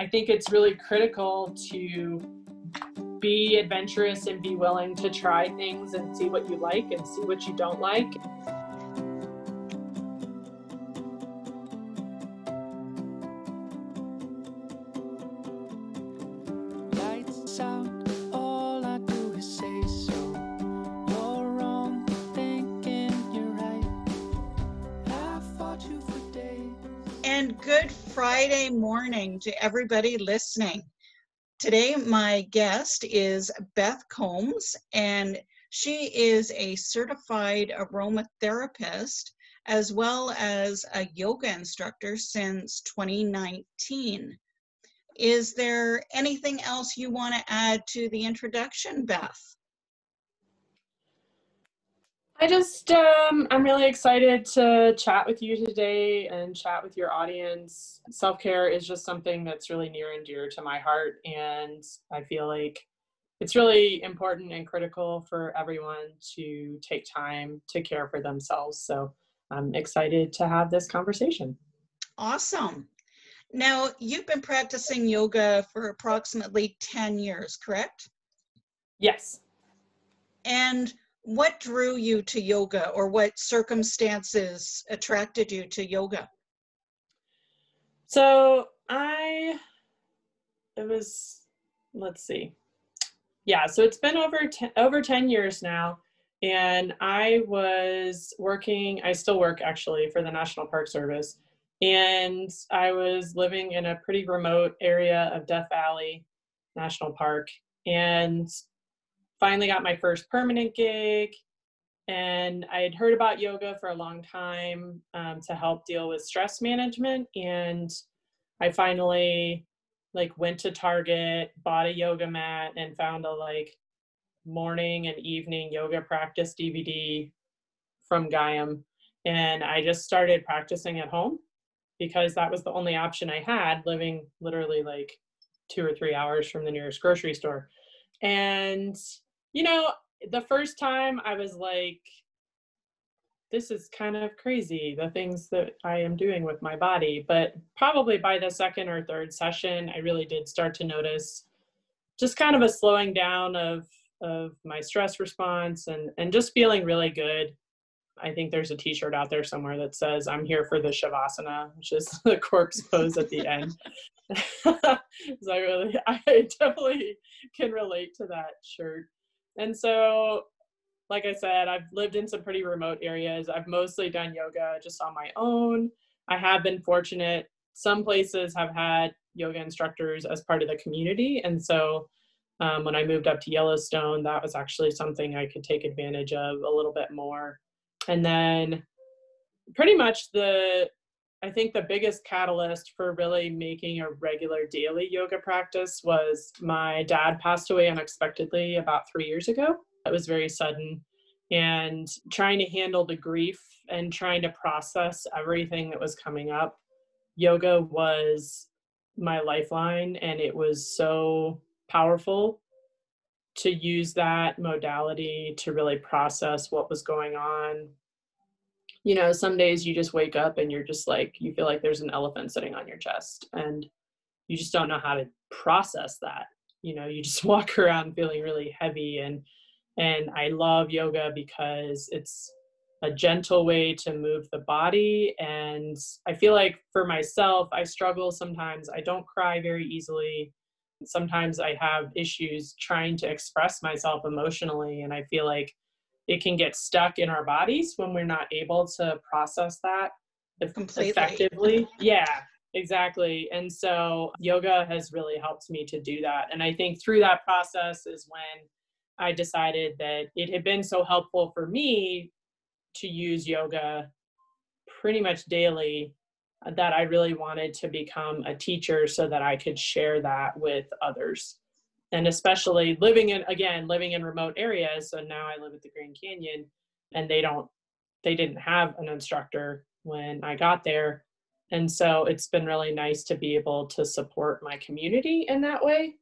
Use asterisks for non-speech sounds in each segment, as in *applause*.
I think it's really critical to be adventurous and be willing to try things and see what you like and see what you don't like. Friday morning to everybody listening. Today, my guest is Beth Combs, and she is a certified aromatherapist as well as a yoga instructor since 2019. Is there anything else you want to add to the introduction, Beth? I just, um, I'm really excited to chat with you today and chat with your audience. Self care is just something that's really near and dear to my heart. And I feel like it's really important and critical for everyone to take time to care for themselves. So I'm excited to have this conversation. Awesome. Now, you've been practicing yoga for approximately 10 years, correct? Yes. And what drew you to yoga or what circumstances attracted you to yoga? So I, it was, let's see. Yeah, so it's been over ten, over 10 years now. And I was working, I still work actually for the National Park Service. And I was living in a pretty remote area of Death Valley National Park. And finally got my first permanent gig and I had heard about yoga for a long time um, to help deal with stress management. And I finally like went to Target, bought a yoga mat, and found a like morning and evening yoga practice DVD from Gaiam. And I just started practicing at home because that was the only option I had, living literally like two or three hours from the nearest grocery store. And you know, the first time I was like, this is kind of crazy, the things that I am doing with my body. But probably by the second or third session, I really did start to notice just kind of a slowing down of of my stress response and and just feeling really good. I think there's a t-shirt out there somewhere that says I'm here for the shavasana, which is *laughs* the corpse pose at the end. *laughs* so I really I definitely can relate to that shirt. And so, like I said, I've lived in some pretty remote areas. I've mostly done yoga just on my own. I have been fortunate. Some places have had yoga instructors as part of the community. And so, um, when I moved up to Yellowstone, that was actually something I could take advantage of a little bit more. And then, pretty much the I think the biggest catalyst for really making a regular daily yoga practice was my dad passed away unexpectedly about three years ago. It was very sudden. And trying to handle the grief and trying to process everything that was coming up, yoga was my lifeline. And it was so powerful to use that modality to really process what was going on you know, some days you just wake up and you're just like, you feel like there's an elephant sitting on your chest and you just don't know how to process that. You know, you just *laughs* walk around feeling really heavy and and I love yoga because it's a gentle way to move the body and I feel like for myself I struggle sometimes. I don't cry very easily. Sometimes I have issues trying to express myself emotionally and I feel like it can get stuck in our bodies when we're not able to process that Completely. effectively. Yeah, exactly. And so yoga has really helped me to do that. And I think through that process is when I decided that it had been so helpful for me to use yoga pretty much daily that I really wanted to become a teacher so that I could share that with others and especially living in again living in remote areas so now i live at the grand canyon and they don't they didn't have an instructor when i got there and so it's been really nice to be able to support my community in that way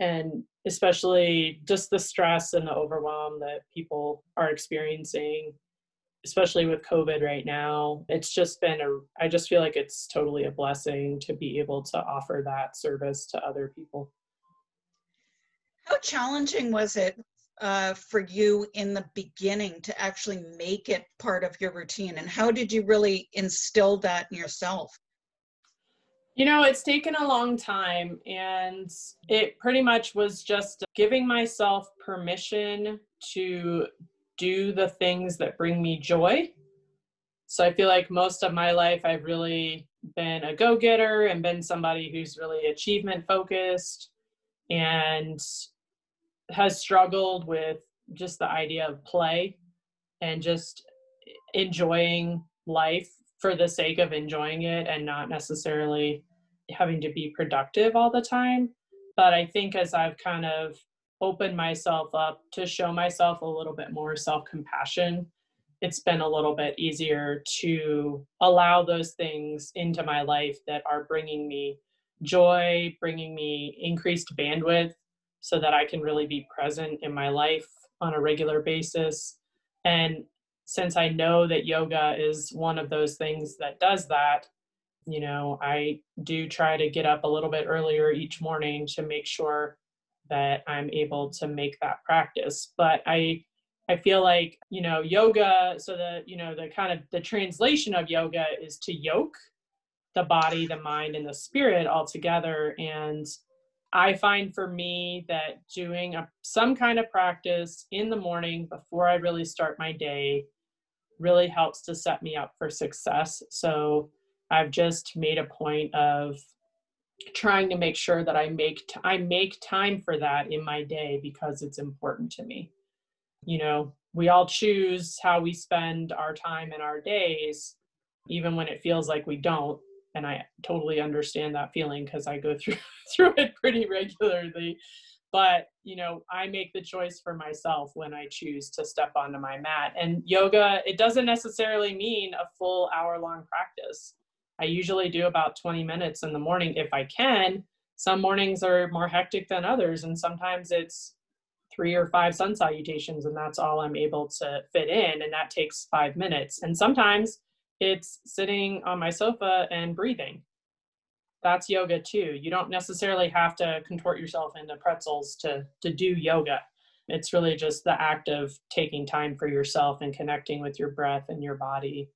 and especially just the stress and the overwhelm that people are experiencing especially with COVID right now. It's just been a, I just feel like it's totally a blessing to be able to offer that service to other people. How challenging was it uh, for you in the beginning to actually make it part of your routine? And how did you really instill that in yourself? You know, it's taken a long time, and it pretty much was just giving myself permission to do the things that bring me joy. So I feel like most of my life I've really been a go getter and been somebody who's really achievement focused and has struggled with just the idea of play and just enjoying life for the sake of enjoying it and not necessarily having to be productive all the time. But I think as I've kind of opened myself up to show myself a little bit more self compassion, it's been a little bit easier to allow those things into my life that are bringing me joy, bringing me increased bandwidth so that I can really be present in my life on a regular basis. And since I know that yoga is one of those things that does that, you know, I do try to get up a little bit earlier each morning to make sure that I'm able to make that practice. But I I feel like, you know, yoga, so the, you know, the kind of the translation of yoga is to yoke the body, the mind, and the spirit all together. And I find for me that doing a, some kind of practice in the morning before I really start my day really helps to set me up for success. So I've just made a point of trying to make sure that I make t- I make time for that in my day because it's important to me. You know, we all choose how we spend our time and our days even when it feels like we don't and I totally understand that feeling because I go through *laughs* through it pretty regularly. But you know, I make the choice for myself when I choose to step onto my mat. And yoga, it doesn't necessarily mean a full hour long practice. I usually do about 20 minutes in the morning if I can. Some mornings are more hectic than others, and sometimes it's three or five sun salutations, and that's all I'm able to fit in, and that takes five minutes. And sometimes it's sitting on my sofa and breathing. That's yoga too. You don't necessarily have to contort yourself into pretzels to, to do yoga. It's really just the act of taking time for yourself and connecting with your breath and your body.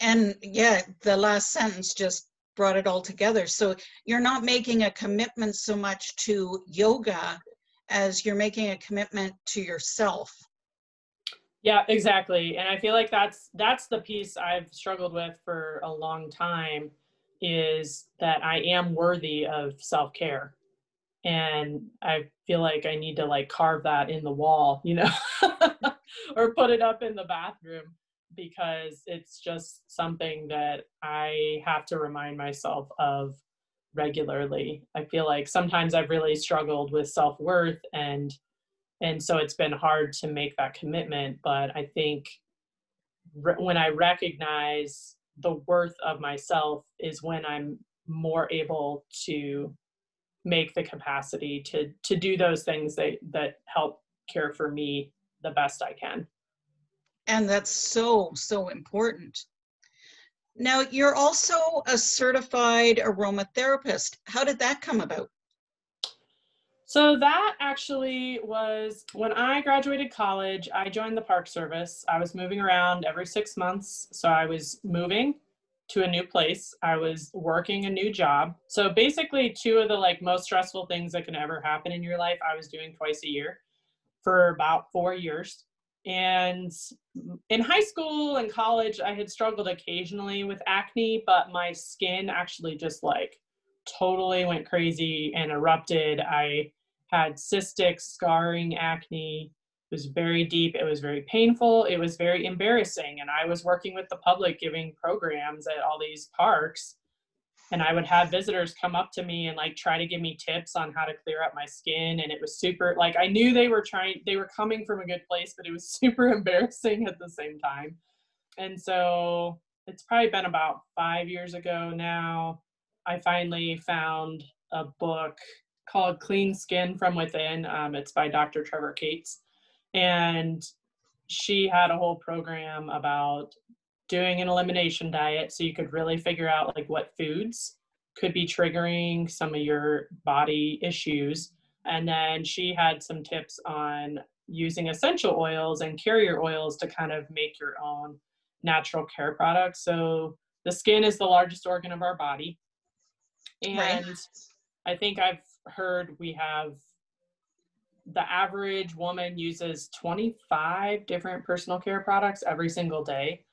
And yeah, the last sentence just brought it all together. So you're not making a commitment so much to yoga as you're making a commitment to yourself yeah, exactly. And I feel like that's that's the piece I've struggled with for a long time is that I am worthy of self-care. And I feel like I need to like carve that in the wall, you know, *laughs* or put it up in the bathroom because it's just something that I have to remind myself of regularly. I feel like sometimes I've really struggled with self-worth and and so it's been hard to make that commitment but i think re- when i recognize the worth of myself is when i'm more able to make the capacity to to do those things that that help care for me the best i can. And that's so so important. Now you're also a certified aromatherapist. How did that come about so that actually was when I graduated college, I joined the Park Service. I was moving around every six months. So I was moving to a new place. I was working a new job. So basically two of the like most stressful things that can ever happen in your life, I was doing twice a year for about four years. And in high school and college, I had struggled occasionally with acne, but my skin actually just like totally went crazy and erupted. I had cystic scarring acne. It was very deep. It was very painful. It was very embarrassing. And I was working with the public giving programs at all these parks. And I would have visitors come up to me and like try to give me tips on how to clear up my skin. And it was super, like, I knew they were trying, they were coming from a good place, but it was *laughs* super embarrassing at the same time. And so it's probably been about five years ago now. I finally found a book called Clean Skin from Within. Um, it's by Dr. Trevor Cates. And she had a whole program about doing an elimination diet so you could really figure out like what foods could be triggering some of your body issues and then she had some tips on using essential oils and carrier oils to kind of make your own natural care products so the skin is the largest organ of our body and right. i think i've heard we have the average woman uses 25 different personal care products every single day.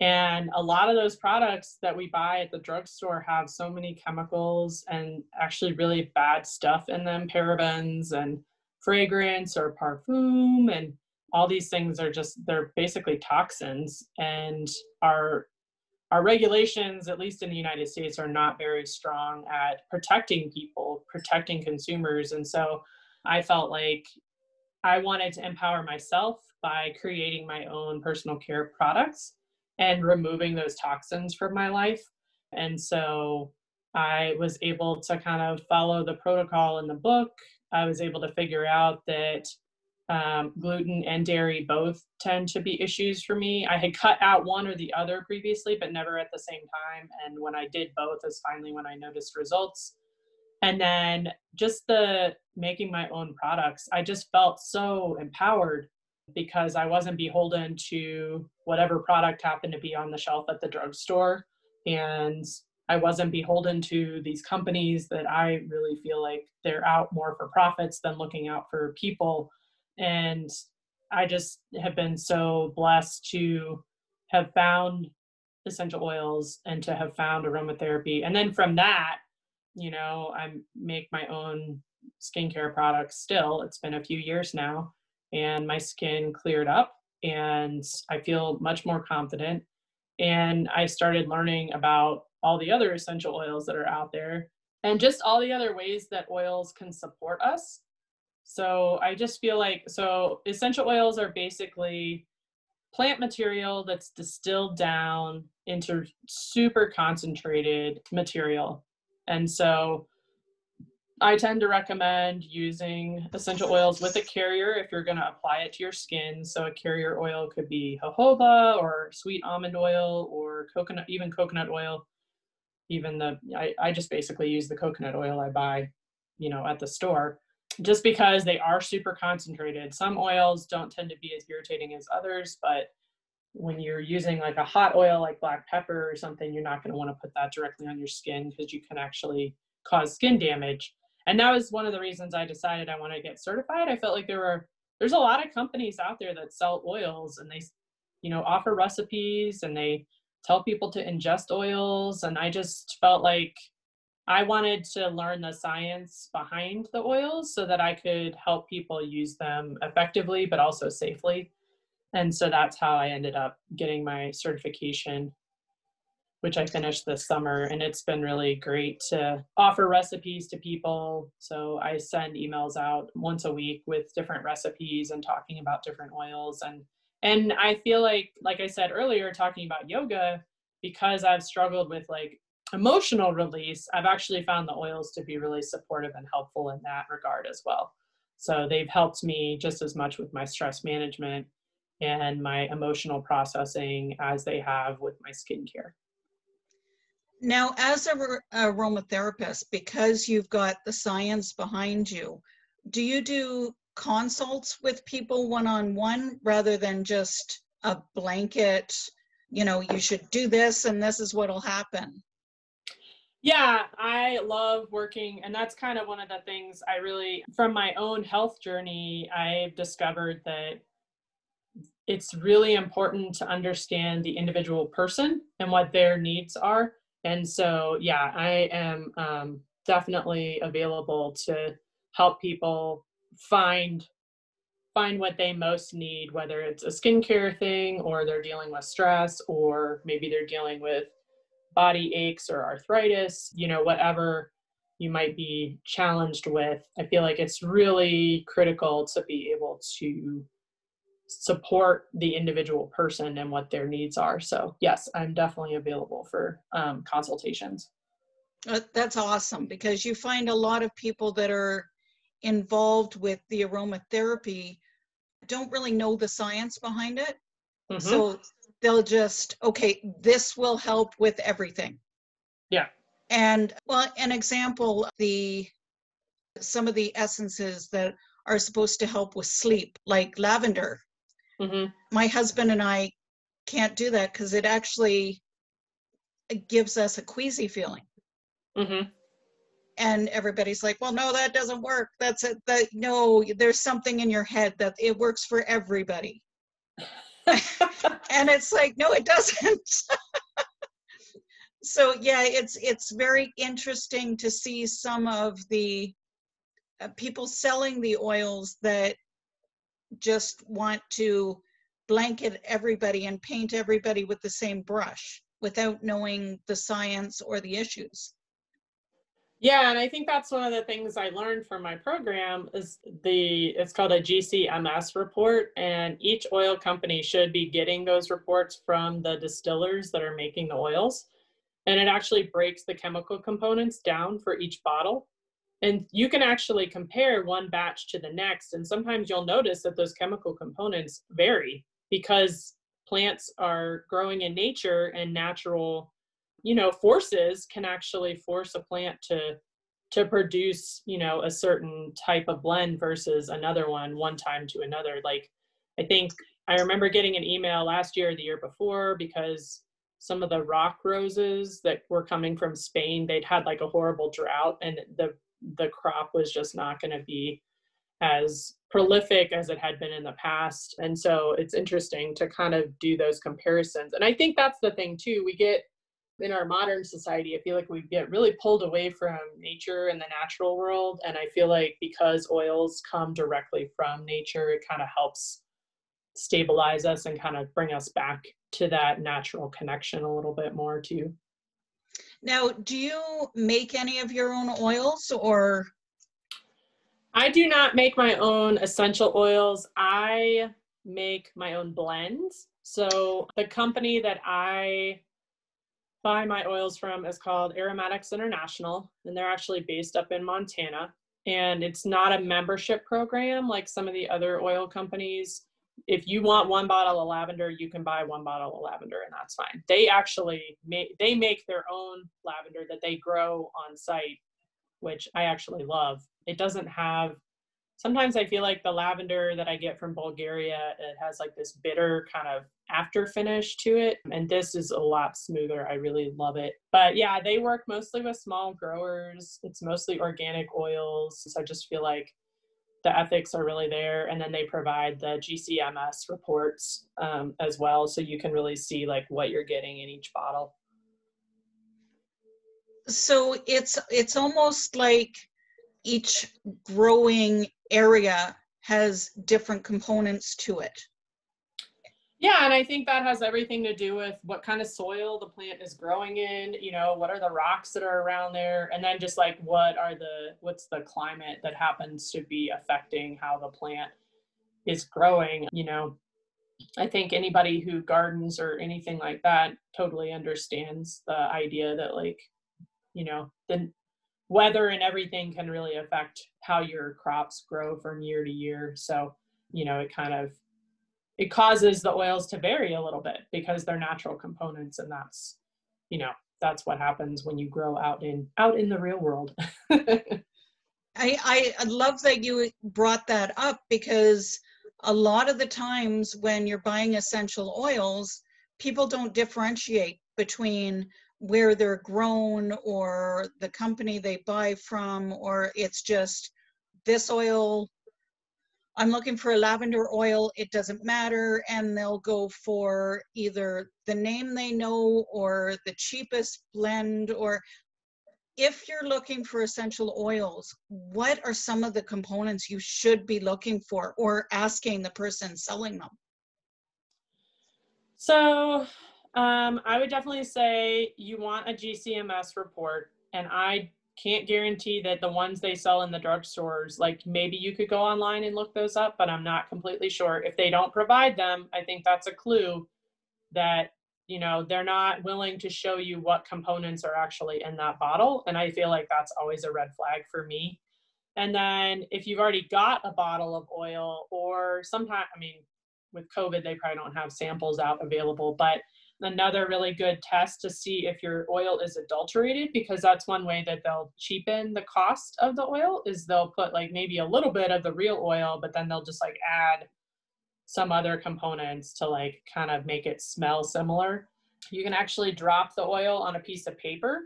And a lot of those products that we buy at the drugstore have so many chemicals and actually really bad stuff in them, parabens and fragrance or parfum and all these things are just they're basically toxins and our our regulations at least in the United States are not very strong at protecting people, protecting consumers and so I felt like I wanted to empower myself by creating my own personal care products and removing those toxins from my life. And so I was able to kind of follow the protocol in the book. I was able to figure out that um, gluten and dairy both tend to be issues for me. I had cut out one or the other previously, but never at the same time. And when I did both, is finally when I noticed results and then just the making my own products i just felt so empowered because i wasn't beholden to whatever product happened to be on the shelf at the drugstore and i wasn't beholden to these companies that i really feel like they're out more for profits than looking out for people and i just have been so blessed to have found essential oils and to have found aromatherapy. And then from that you know i make my own skincare products still. It's been a few years now and my skin cleared up and i feel much more confident. And i started learning about all the other essential oils that are out there and just all the other ways that oils can support us so i just feel like so essential oils are basically plant material that's distilled down into super concentrated material and so I tend to recommend using essential oils with a carrier if you're going to apply it to your skin. So a carrier oil could be jojoba or sweet almond oil or coconut, even coconut oil. Even the, I, I just basically use the coconut oil I buy, you know, at the store just because they are super concentrated. Some oils don't tend to be as irritating as others, but when you're using like a hot oil like black pepper or something, you're not going to want to put that directly on your skin because you can actually cause skin damage. And that was one of the reasons I decided I want to get certified. I felt like there were there's a lot of companies out there that sell oils and they you know offer recipes and they tell people to ingest oils and I just felt like I wanted to learn the science behind the oils so that I could help people use them effectively but also safely and so that's how I ended up getting my certification, which I finished this summer. And it's been really great to offer recipes to people. So I send emails out once a week with different recipes and talking about different oils. And and I feel like, like I said earlier, talking about yoga, because I've struggled with like emotional release, I've actually found the oils to be really supportive and helpful in that regard as well. So they've helped me just as much with my stress management and my emotional processing as they have with my skincare. Now, as a aromatherapist, because you've got the science behind you, do you do consults with people one on one rather than just a blanket, you know, you should do this and this is what'll happen? Yeah, I love working, and that's kind of one of the things I really, from my own health journey, I've discovered that it's really important to understand the individual person and what their needs are. And so, yeah, I am um, definitely available to help people find find what they most need, whether it's a skincare thing or they're dealing with stress or maybe they're dealing with body aches or arthritis, you know, whatever you might be challenged with. I feel like it's really critical to be able to support the individual person and what their needs are. So yes, I'm definitely available for um, consultations. Uh, that's awesome because you find a lot of people that are involved with the aromatherapy don't really know the science behind it. Mhm. So they'll just, okay, this will help with everything. Yeah. And well, an example, the some of the essences that are supposed to help with sleep, like lavender. Mhm. My husband and I can't do that because it actually gives us a queasy feeling. Mhm. And everybody's like, well, no, that doesn't work. That's it. That no, there's something in your head that it works for everybody. *laughs* and it's like no it doesn't. So yeah it's it's very interesting to see some of the uh, people selling the oils that just want to blanket everybody and paint everybody with the same brush without knowing the science or the issues Yeah, and I think that's one of the things I learned from my program is the it's called a GCMS report and each oil company should be getting those reports from the distillers that are making the oils. And it actually breaks the chemical components down for each bottle. And you can actually compare one batch to the next and sometimes you'll notice that those chemical components vary because plants are growing in nature and natural you know forces can actually force a plant to to produce you know a certain type of blend versus another one one time to another. Like i think i remember getting an email last year or the year before because some of the rock roses that were coming from spain they'd had like a horrible drought and the the crop was just not going to be as prolific as it had been in the past. And so it's interesting to kind of do those comparisons. And i think that's the thing too. We get in our modern society, I feel like we get really pulled away from nature and the natural world. And I feel like because oils come directly from nature, it kind of helps stabilize us and kind of bring us back to that natural connection a little bit more too. now do you make any of your own oils or I do not make my own essential oils. I make my own blends. So the company that I buy my oils from is called Aromatics International, and they're actually based up in Montana. And it's not a membership program like some of the other oil companies. If you want one bottle of lavender, you can buy one bottle of lavender, and that's fine. They actually make they make their own lavender that they grow on site, which I actually love. It doesn't have sometimes I feel like the lavender that I get from Bulgaria, it has like this bitter kind of after finish to it. And this is a lot smoother. I really love it. But yeah, they work mostly with small growers. It's mostly organic oils. So I just feel like the ethics are really there. And then they provide the GCMS reports um, as well. So you can really see like what you're getting in each bottle. so it's it's almost like each growing area has different components to it Yeah, and I think that has everything to do with what kind of soil the plant is growing in, you know, what are the rocks that are around there, and then just like what are the what's the climate that happens to be affecting how the plant is growing, you know. I think anybody who gardens or anything like that totally understands the idea that like, you know, the weather and everything can really affect how your crops grow from year to year. So, you know, it kind of it causes the oils to vary a little bit because they're natural components and that's you know that's what happens when you grow out in out in the real world *laughs* I, I love that you brought that up because a lot of the times when you're buying essential oils, people don't differentiate between where they're grown or the company they buy from, or it's just this oil. I'm looking for a lavender oil, it doesn't matter, and they'll go for either the name they know or the cheapest blend or if you're looking for essential oils, what are some of the components you should be looking for or asking the person selling them? so um, i would definitely say you want a gcms report and i can't guarantee that the ones they sell in the drugstores like maybe you could go online and look those up but i'm not completely sure. If they don't provide them i think that's a clue that you know they're not willing to show you what components are actually in that bottle and i feel like that's always a red flag for me. And then if you've already got a bottle of oil, or sometimes, I mean, with COVID, they probably don't have samples out available, but another really good test to see if your oil is adulterated because that's one way that they'll cheapen the cost of the oil is they'll put like maybe a little bit of the real oil but then they'll just like add some other components to like kind of make it smell similar. You can actually drop the oil on a piece of paper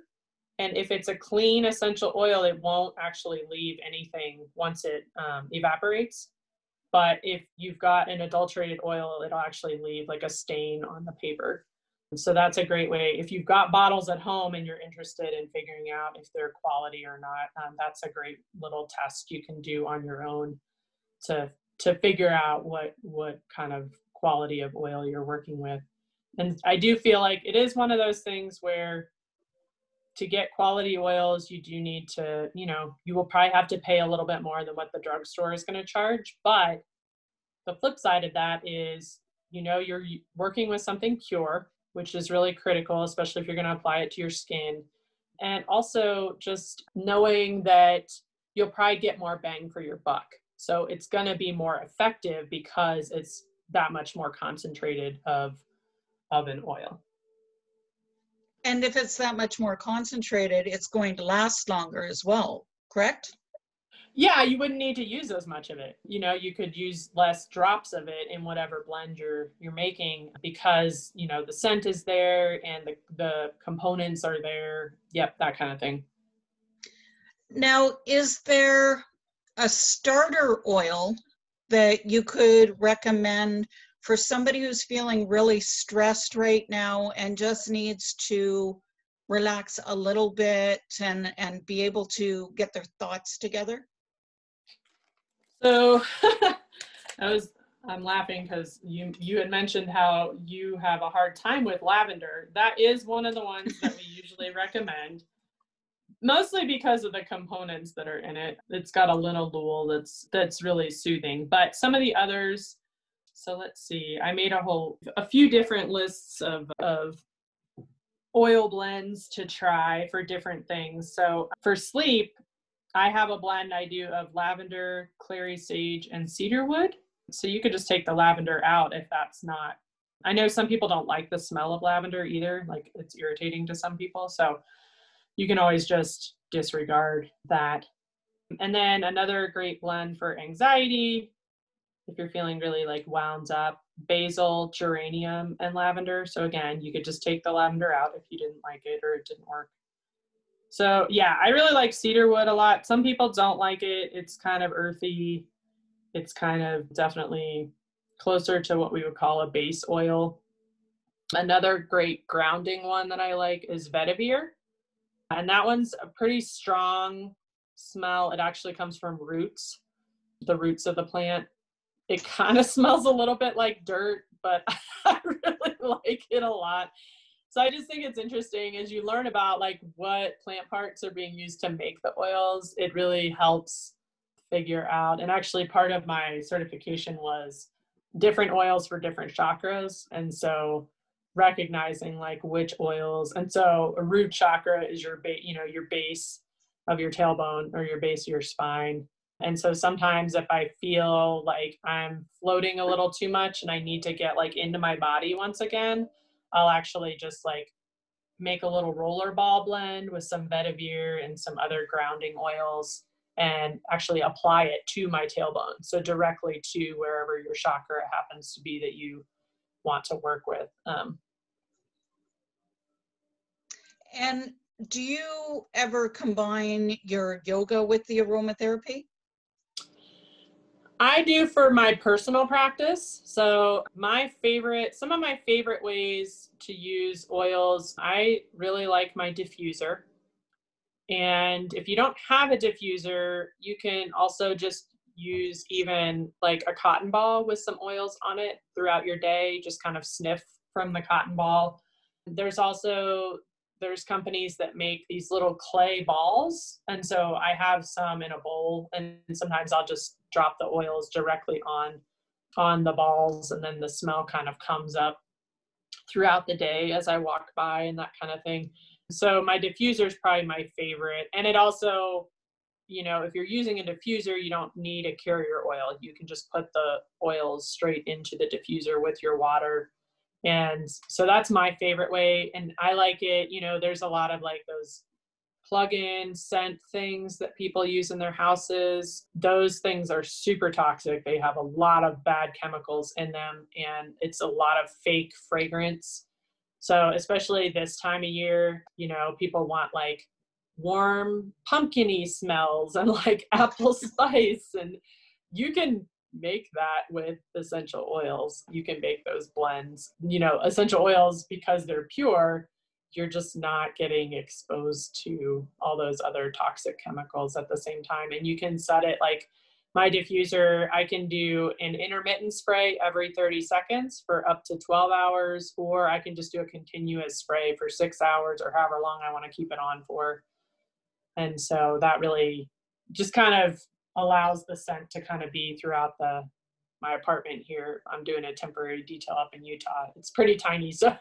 and if it's a clean essential oil it won't actually leave anything once it um, evaporates. But if you've got an adulterated oil it'll actually leave like a stain on the paper so that's a great way. If you've got bottles at home and you're interested in figuring out if they're quality or not, um, that's a great little test you can do on your own to to figure out what what kind of quality of oil you're working with. And I do feel like it is one of those things where to get quality oils, you do need to, you know, you will probably have to pay a little bit more than what the drugstore is going to charge. But the flip side of that is, you know, you're working with something pure which is really critical, especially if you're going to apply it to your skin. And also just knowing that you'll probably get more bang for your buck. So it's going to be more effective because it's that much more concentrated of of an oil. And if it's that much more concentrated, it's going to last longer as well, correct? Yeah you wouldn't need to use as much of it. You know you could use less drops of it in whatever blend you're you're making because you know the scent is there and the, the components are there. Yep that kind of thing. Now is there a starter oil that you could recommend for somebody who's feeling really stressed right now and just needs to relax a little bit and and be able to get their thoughts together so *laughs* I was I'm laughing because you you had mentioned how you have a hard time with lavender. That is one of the ones that we usually *laughs* recommend. Mostly because of the components that are in it. It's got a linalool that's that's really soothing. But some of the others, so let's see. I made a whole a few different lists of of oil blends to try for different things. So for sleep, I have a blend I do of lavender, clary sage, and cedarwood. So you could just take the lavender out if that's not. I know some people don't like the smell of lavender either, like it's irritating to some people. So you can always just disregard that. And then another great blend for anxiety, if you're feeling really like wound up, basil, geranium, and lavender. So again, you could just take the lavender out if you didn't like it or it didn't work. So yeah, I really like cedarwood a lot. Some people don't like it. It's kind of earthy. It's kind of definitely closer to what we would call a base oil. Another great grounding one that I like is vetiver. And that one's a pretty strong smell. It actually comes from roots, the roots of the plant. It *laughs* kind of smells a little bit like dirt, but *laughs* I really like it a lot so i just think it's interesting as you learn about like what plant parts are being used to make the oils it really helps figure out and actually part of my certification was different oils for different chakras and so recognizing like which oils and so a root chakra is your ba- you know your base of your tailbone or your base of your spine. And so sometimes if i feel like i'm floating a little too much and i need to get like into my body once again I'll actually just like make a little roller ball blend with some vetiver and some other grounding oils and actually apply it to my tailbone. So directly to wherever your chakra happens to be that you want to work with. Um, and do you ever combine your yoga with the aromatherapy? I do for my personal practice. So, my favorite, some of my favorite ways to use oils, I really like my diffuser. And if you don't have a diffuser, you can also just use even like a cotton ball with some oils on it throughout your day, just kind of sniff from the cotton ball. There's also there's companies that make these little clay balls and so i have some in a bowl and sometimes i'll just drop the oils directly on on the balls and then the smell kind of comes up throughout the day as i walk by and that kind of thing so my diffuser is probably my favorite and it also you know, if you're using a diffuser, you don't need a carrier oil. You can just put the oils straight into the diffuser with your water. And so that's my favorite way. And I like it, you know, there's a lot of like those plug-in scent things that people use in their houses. Those things are super toxic. They have a lot of bad chemicals in them and it's a lot of fake fragrance. So especially this time of year, you know, people want like warm pumpkiny smells and like *laughs* apple spice and you can make that with essential oils. You can make those blends. You know essential oils because they're pure you're just not getting exposed to all those other toxic chemicals at the same time. And you can set it like my diffuser i can do an intermittent spray every 30 seconds for up to 12 hours or i can just do a continuous spray for six hours or however long i want to keep it on for. And so that really just kind of allows the scent to kind of be throughout the my apartment here. I'm doing a temporary detail up in Utah. It's pretty tiny, *laughs* so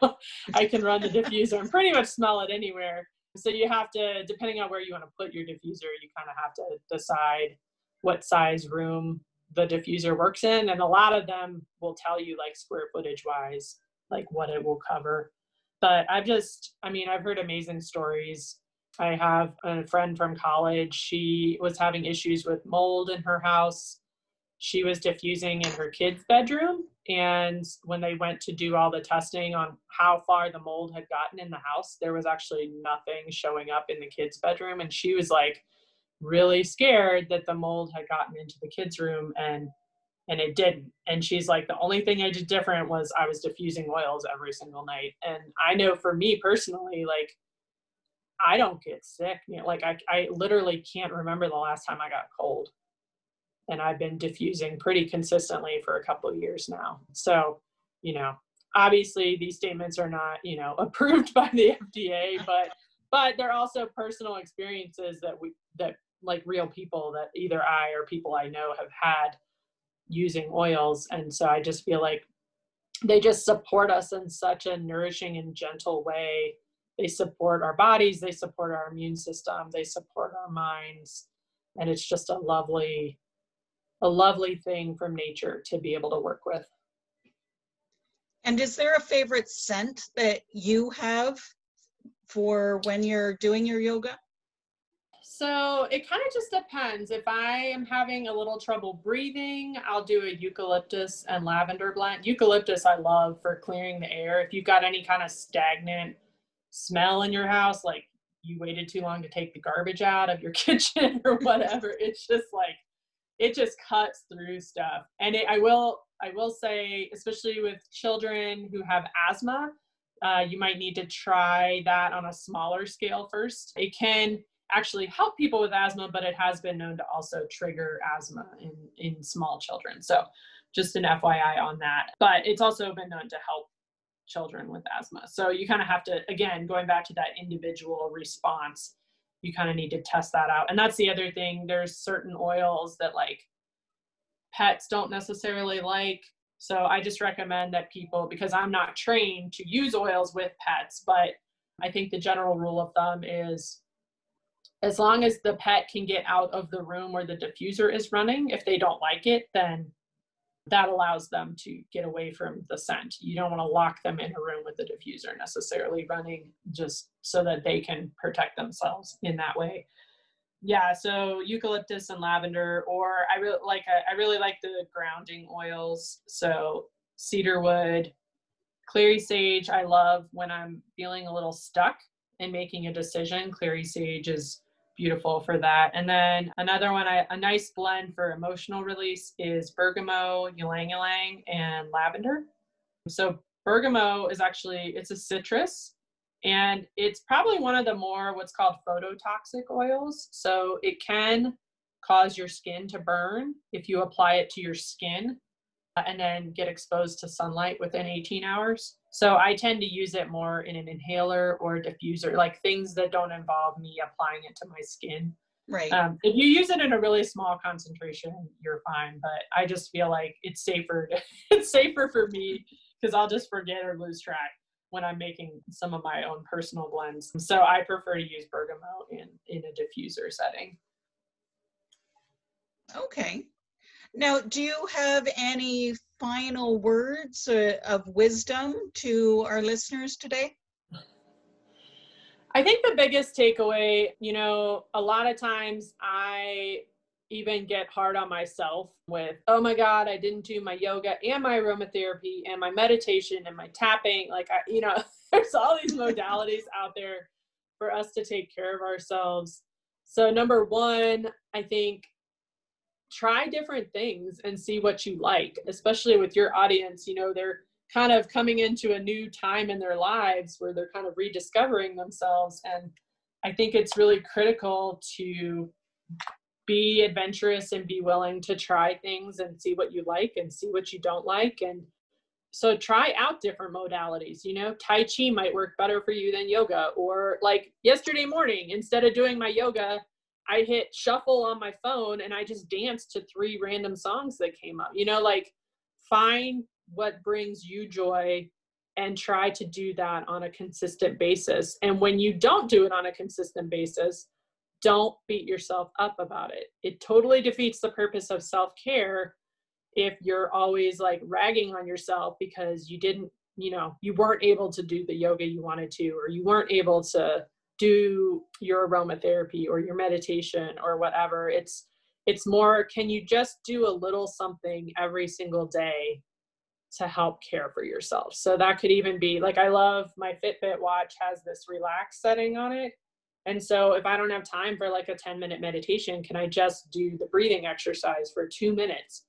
I can run the diffuser and pretty much smell it anywhere. So you have to, depending on where you want to put your diffuser, you kind of have to decide what size room the diffuser works in. And a lot of them will tell you like square footage wise, like what it will cover. But I've just, I mean, I've heard amazing stories I have a friend from college. She was having issues with mold in her house. She was diffusing in her kid's bedroom. And when they went to do all the testing on how far the mold had gotten in the house, there was actually nothing showing up in the kid's bedroom. And she was like really scared that the mold had gotten into the kid's room and and it didn't. And she's like, the only thing I did different was I was diffusing oils every single night. And I know for me personally, like I don't get sick. You know, like I, I literally can't remember the last time I got cold. And I've been diffusing pretty consistently for a couple of years now. So, you know, obviously these statements are not, you know, *laughs* approved by the FDA, *laughs* but but they're also personal experiences that we that like real people that either I or people I know have had using oils. And so I just feel like they just support us in such a nourishing and gentle way they support our bodies they support our immune system they support our minds and it's just a lovely a lovely thing from nature to be able to work with and is there a favorite scent that you have for when you're doing your yoga so it kind of just depends. If I am having a little trouble breathing, I'll do a eucalyptus and lavender blend. Eucalyptus I love for clearing the air. If you've got any kind of stagnant smell in your house, like you waited too long to take the garbage out of your *laughs* kitchen or whatever. it's just like it just cuts through stuff. And it, I will I will say, especially with children who have asthma, uh, you might need to try that on a smaller scale first. It can actually help people with asthma, but it has been known to also trigger asthma in, in small children. So just an FYI on that. But it's also been known to help children with asthma. So you kind of have to, again, going back to that individual response, you kind of need to test that out. And that's the other thing. There's certain oils that like pets don't necessarily like. So I just recommend that people, because I'm not trained to use oils with pets, but I think the general rule of thumb is as long as the pet can get out of the room where the diffuser is running, if they don't like it, then that allows them to get away from the scent. You don't want to lock them in a room with the diffuser necessarily running just so that they can protect themselves in that way. Yeah, so eucalyptus and lavender, or I really like I really like the grounding oils. So cedarwood, clary sage. I love when I'm feeling a little stuck and making a decision. Clary sage is beautiful for that. And then another one, I, a nice blend for emotional release is bergamot, ylang ylang, and lavender. So bergamot is actually it's a citrus, and it's probably one of the more what's called phototoxic oils. So it can cause your skin to burn if you apply it to your skin uh, and then get exposed to sunlight within 18 hours. So I tend to use it more in an inhaler or diffuser, like things that don't involve me applying it to my skin. Right. Um, if you use it in a really small concentration, you're fine. But I just feel like it's safer. To, *laughs* it's safer for me because I'll just forget or lose track when I'm making some of my own personal blends. So I prefer to use bergamot in in a diffuser setting. Okay. Now, do you have any final words uh, of wisdom to our listeners today? I think the biggest takeaway, you know, a lot of times I even get hard on myself with, oh my God, I didn't do my yoga and my aromatherapy and my meditation and my tapping. Like, I, you know, *laughs* there's all these modalities *laughs* out there for us to take care of ourselves. So, number one, I think try different things and see what you like, especially with your audience. You know, they're kind of coming into a new time in their lives where they're kind of rediscovering themselves. And I think it's really critical to be adventurous and be willing to try things and see what you like and see what you don't like. And so try out different modalities. You know, Tai Chi might work better for you than yoga. Or like yesterday morning, instead of doing my yoga, I hit shuffle on my phone and I just danced to three random songs that came up. You know, like find what brings you joy and try to do that on a consistent basis. And when you don't do it on a consistent basis, don't beat yourself up about it. It totally defeats the purpose of self care if you're always like ragging on yourself because you didn't, you know, you weren't able to do the yoga you wanted to, or you weren't able to do your aromatherapy or your meditation or whatever. It's it's more can you just do a little something every single day to help care for yourself? So that could even be like i love my fitbit watch has this relax setting on it. And so if i don't have time for like a 10 minute meditation can i just do the breathing exercise for two minutes?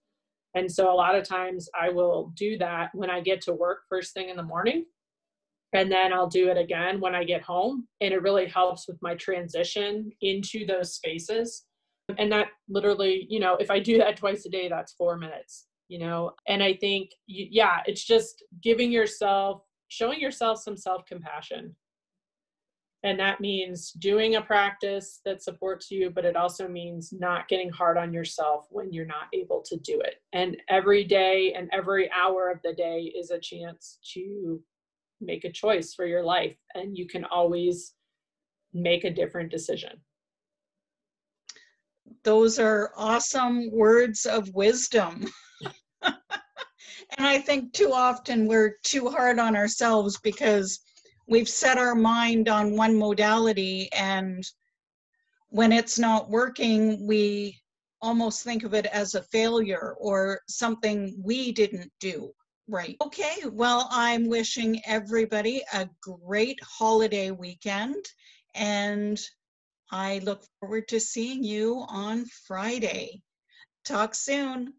And so a lot of times i will do that when i get to work first thing in the morning and then I'll do it again when I get home. And it really helps with my transition into those spaces. And that literally, you know, if I do that twice a day, that's four minutes, you know. And I think, yeah, it's just giving yourself, showing yourself some self compassion. And that means doing a practice that supports you, but it also means not getting hard on yourself when you're not able to do it. And every day and every hour of the day is a chance to make a choice for your life and you can always make a different decision. Those are awesome words of wisdom. *laughs* And i think too often we're too hard on ourselves because we've set our mind on one modality and when it's not working we almost think of it as a failure or something we didn't do Right. Okay. Well, I'm wishing everybody a great holiday weekend and I look forward to seeing you on Friday. Talk soon.